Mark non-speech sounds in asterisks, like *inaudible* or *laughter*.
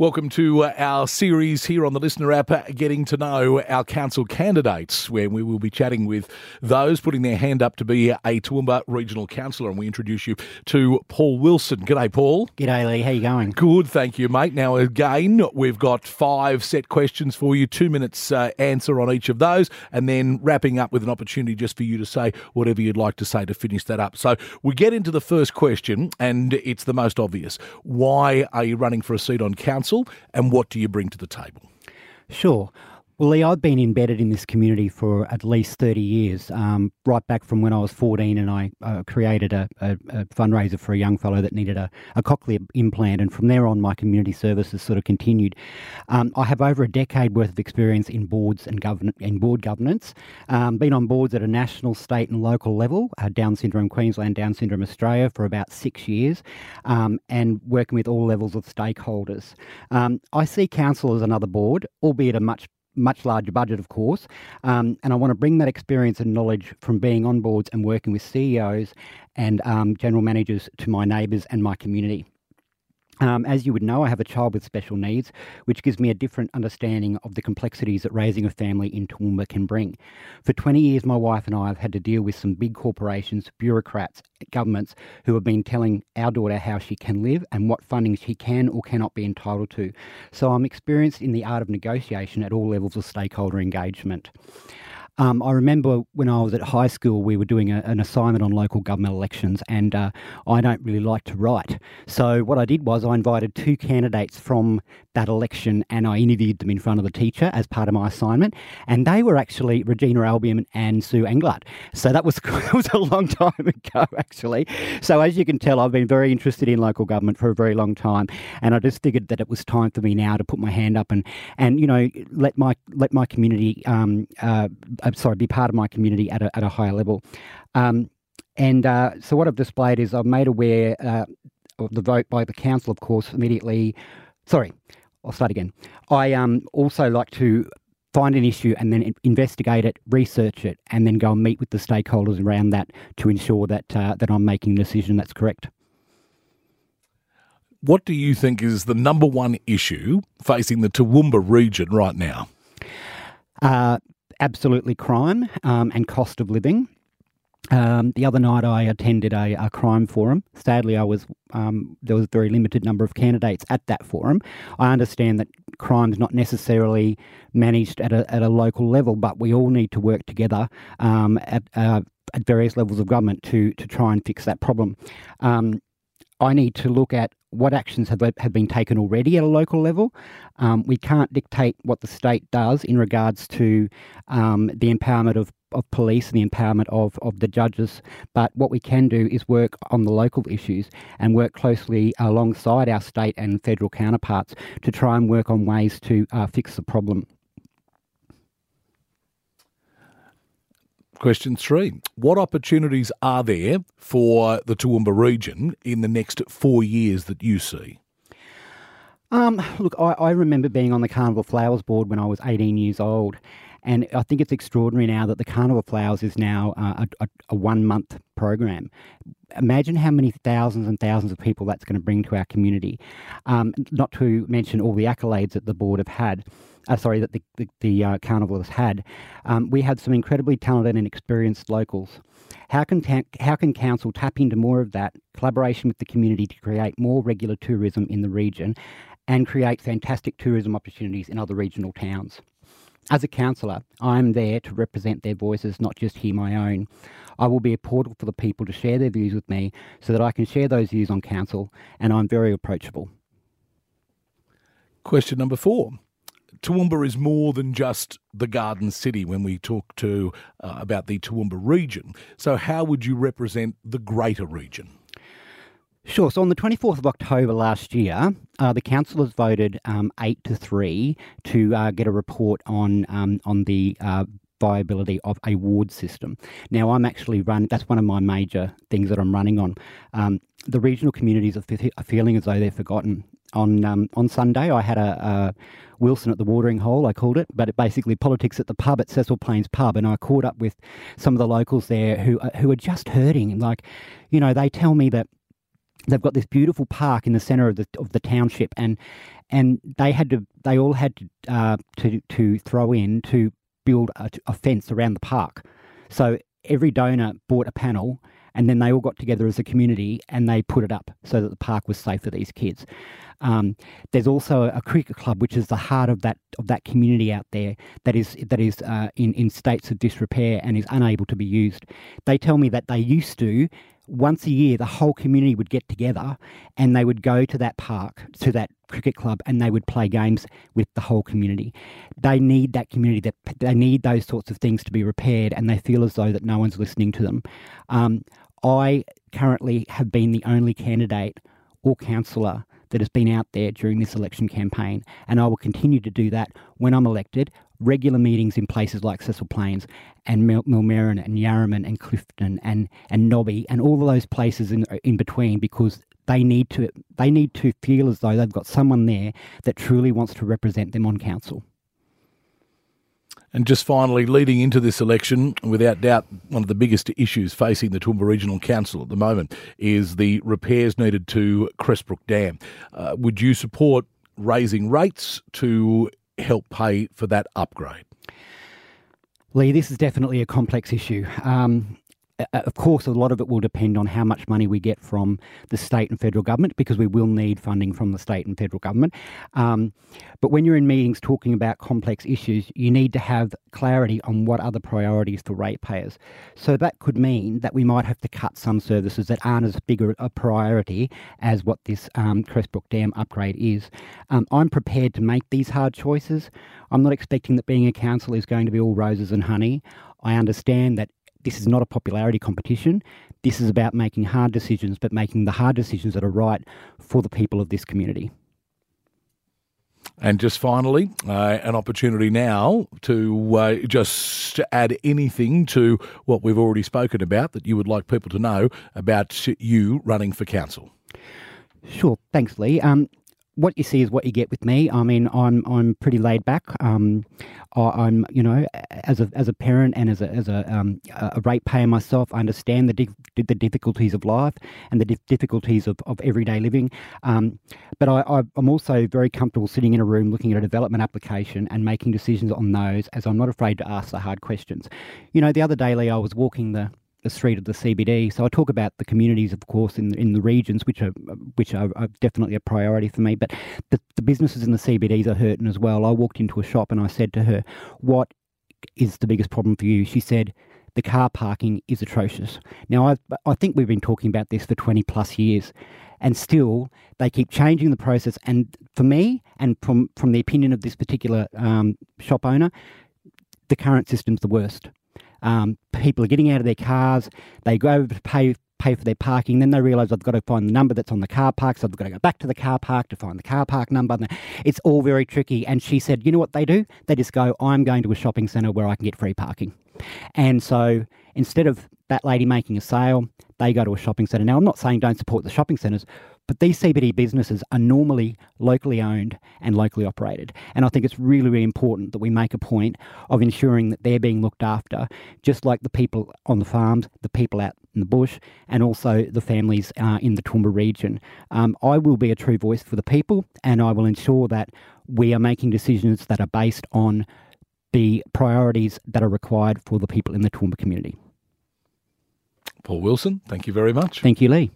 Welcome to uh, our series here on the Listener app, uh, getting to know our council candidates, where we will be chatting with those putting their hand up to be a Toowoomba Regional Councillor. And we introduce you to Paul Wilson. G'day, Paul. G'day, Lee. How you going? Good, thank you, mate. Now, again, we've got five set questions for you, two minutes uh, answer on each of those, and then wrapping up with an opportunity just for you to say whatever you'd like to say to finish that up. So we get into the first question, and it's the most obvious. Why are you running for a seat on council? Council and what do you bring to the table? Sure. Well, Lee, I've been embedded in this community for at least 30 years, um, right back from when I was 14 and I uh, created a, a, a, fundraiser for a young fellow that needed a, a, cochlear implant. And from there on, my community service has sort of continued. Um, I have over a decade worth of experience in boards and, govern- in board governance, um, been on boards at a national, state, and local level, uh, Down Syndrome Queensland, Down Syndrome Australia for about six years, um, and working with all levels of stakeholders. Um, I see council as another board, albeit a much much larger budget, of course. Um, and I want to bring that experience and knowledge from being on boards and working with CEOs and um, general managers to my neighbours and my community. Um, as you would know, I have a child with special needs, which gives me a different understanding of the complexities that raising a family in Toowoomba can bring. For 20 years, my wife and I have had to deal with some big corporations, bureaucrats, governments who have been telling our daughter how she can live and what funding she can or cannot be entitled to. So I'm experienced in the art of negotiation at all levels of stakeholder engagement. Um, I remember when I was at high school, we were doing a, an assignment on local government elections, and uh, I don't really like to write. So, what I did was I invited two candidates from that election and I interviewed them in front of the teacher as part of my assignment. And they were actually Regina Albion and Sue Englert. So, that was, *laughs* that was a long time ago, actually. So, as you can tell, I've been very interested in local government for a very long time. And I just figured that it was time for me now to put my hand up and, and you know, let my, let my community. Um, uh, uh, sorry, be part of my community at a, at a higher level. Um, and uh, so what I've displayed is I've made aware uh, of the vote by the council, of course, immediately. Sorry, I'll start again. I um, also like to find an issue and then investigate it, research it, and then go and meet with the stakeholders around that to ensure that uh, that I'm making a decision that's correct. What do you think is the number one issue facing the Toowoomba region right now? Uh, absolutely crime um, and cost of living. Um, the other night, I attended a, a crime forum. Sadly, I was um, there was a very limited number of candidates at that forum. I understand that crime is not necessarily managed at a, at a local level, but we all need to work together um, at, uh, at various levels of government to to try and fix that problem. Um, I need to look at what actions have, have been taken already at a local level. Um, we can't dictate what the state does in regards to um, the empowerment of, of police and the empowerment of, of the judges, but what we can do is work on the local issues and work closely alongside our state and federal counterparts to try and work on ways to uh, fix the problem. Question three What opportunities are there for the Toowoomba region in the next four years that you see? Um, look, I, I, remember being on the Carnival Flowers board when I was 18 years old, and I think it's extraordinary now that the Carnival Flowers is now uh, a, a, one month program. Imagine how many thousands and thousands of people that's going to bring to our community. Um, not to mention all the accolades that the board have had uh, sorry, that the, the, the uh, carnival has had, um, we had some incredibly talented and experienced locals. How can, ta- how can council tap into more of that collaboration with the community to create more regular tourism in the region and create fantastic tourism opportunities in other regional towns? As a councillor, I'm there to represent their voices, not just hear my own. I will be a portal for the people to share their views with me so that I can share those views on council, and I'm very approachable. Question number four. Toowoomba is more than just the Garden City when we talk to uh, about the Toowoomba region. So, how would you represent the greater region? Sure. So on the 24th of October last year, uh, the councillors voted um, eight to three to uh, get a report on um, on the uh, viability of a ward system. Now, I'm actually run. That's one of my major things that I'm running on. Um, the regional communities are, are, feeling as though they're forgotten on um, on Sunday. I had a, a, Wilson at the watering hole, I called it, but it basically politics at the pub at Cecil Plains Pub, and I caught up with some of the locals there who uh, who are just hurting. Like, you know, they tell me that they've got this beautiful park in the centre of the of the township, and and they had to they all had to uh, to to throw in to build a, a fence around the park. So every donor bought a panel and then they all got together as a community and they put it up so that the park was safe for these kids. Um, there's also a cricket club, which is the heart of that of that community out there that is that is uh, in in states of disrepair and is unable to be used. They tell me that they used to once a year the whole community would get together and they would go to that park to that cricket club and they would play games with the whole community they need that community that they need those sorts of things to be repaired and they feel as though that no one's listening to them um, i currently have been the only candidate or councillor that has been out there during this election campaign, and I will continue to do that when I'm elected. Regular meetings in places like Cecil Plains and Mil- Millmerran and Yarraman and Clifton and, and Nobby and all of those places in, in between because they need to they need to feel as though they've got someone there that truly wants to represent them on council. And just finally, leading into this election, without doubt, one of the biggest issues facing the Toowoomba Regional Council at the moment is the repairs needed to Cressbrook Dam. Uh, would you support raising rates to help pay for that upgrade? Lee, this is definitely a complex issue. Um, of course, a lot of it will depend on how much money we get from the state and federal government because we will need funding from the state and federal government. Um, but when you're in meetings talking about complex issues, you need to have clarity on what are the priorities for ratepayers. So that could mean that we might have to cut some services that aren't as big a priority as what this um, Cressbrook Dam upgrade is. Um, I'm prepared to make these hard choices. I'm not expecting that being a council is going to be all roses and honey. I understand that this is not a popularity competition. This is about making hard decisions, but making the hard decisions that are right for the people of this community. And just finally, uh, an opportunity now to uh, just add anything to what we've already spoken about that you would like people to know about you running for council. Sure, thanks, Lee. Um, what you see is what you get with me. I mean, I'm I'm pretty laid back. Um, I, am you know as a as a parent and as a as a um, a ratepayer myself, I understand the di- the difficulties of life and the difficulties of, of everyday living. Um, but I I'm also very comfortable sitting in a room looking at a development application and making decisions on those, as I'm not afraid to ask the hard questions. You know, the other day, Lee, I was walking the the street of the CBD. So I talk about the communities, of course, in in the regions, which are which are, are definitely a priority for me. But the, the businesses in the CBDs are hurting as well. I walked into a shop and I said to her, "What is the biggest problem for you?" She said. The car parking is atrocious. Now, i I think we've been talking about this for 20 plus years, and still they keep changing the process. And for me, and from, from the opinion of this particular um, shop owner, the current system's the worst. Um, people are getting out of their cars. They go over to pay pay for their parking. Then they realise I've got to find the number that's on the car park. So I've got to go back to the car park to find the car park number. It's all very tricky. And she said, you know what they do? They just go, I'm going to a shopping centre where I can get free parking. And so instead of that lady making a sale, they go to a shopping centre. Now, I'm not saying don't support the shopping centres, but these CBD businesses are normally locally owned and locally operated. And I think it's really, really important that we make a point of ensuring that they're being looked after, just like the people on the farms, the people out in the bush, and also the families uh, in the Toowoomba region. Um, I will be a true voice for the people, and I will ensure that we are making decisions that are based on the priorities that are required for the people in the Toowoomba community. Paul Wilson, thank you very much. Thank you, Lee.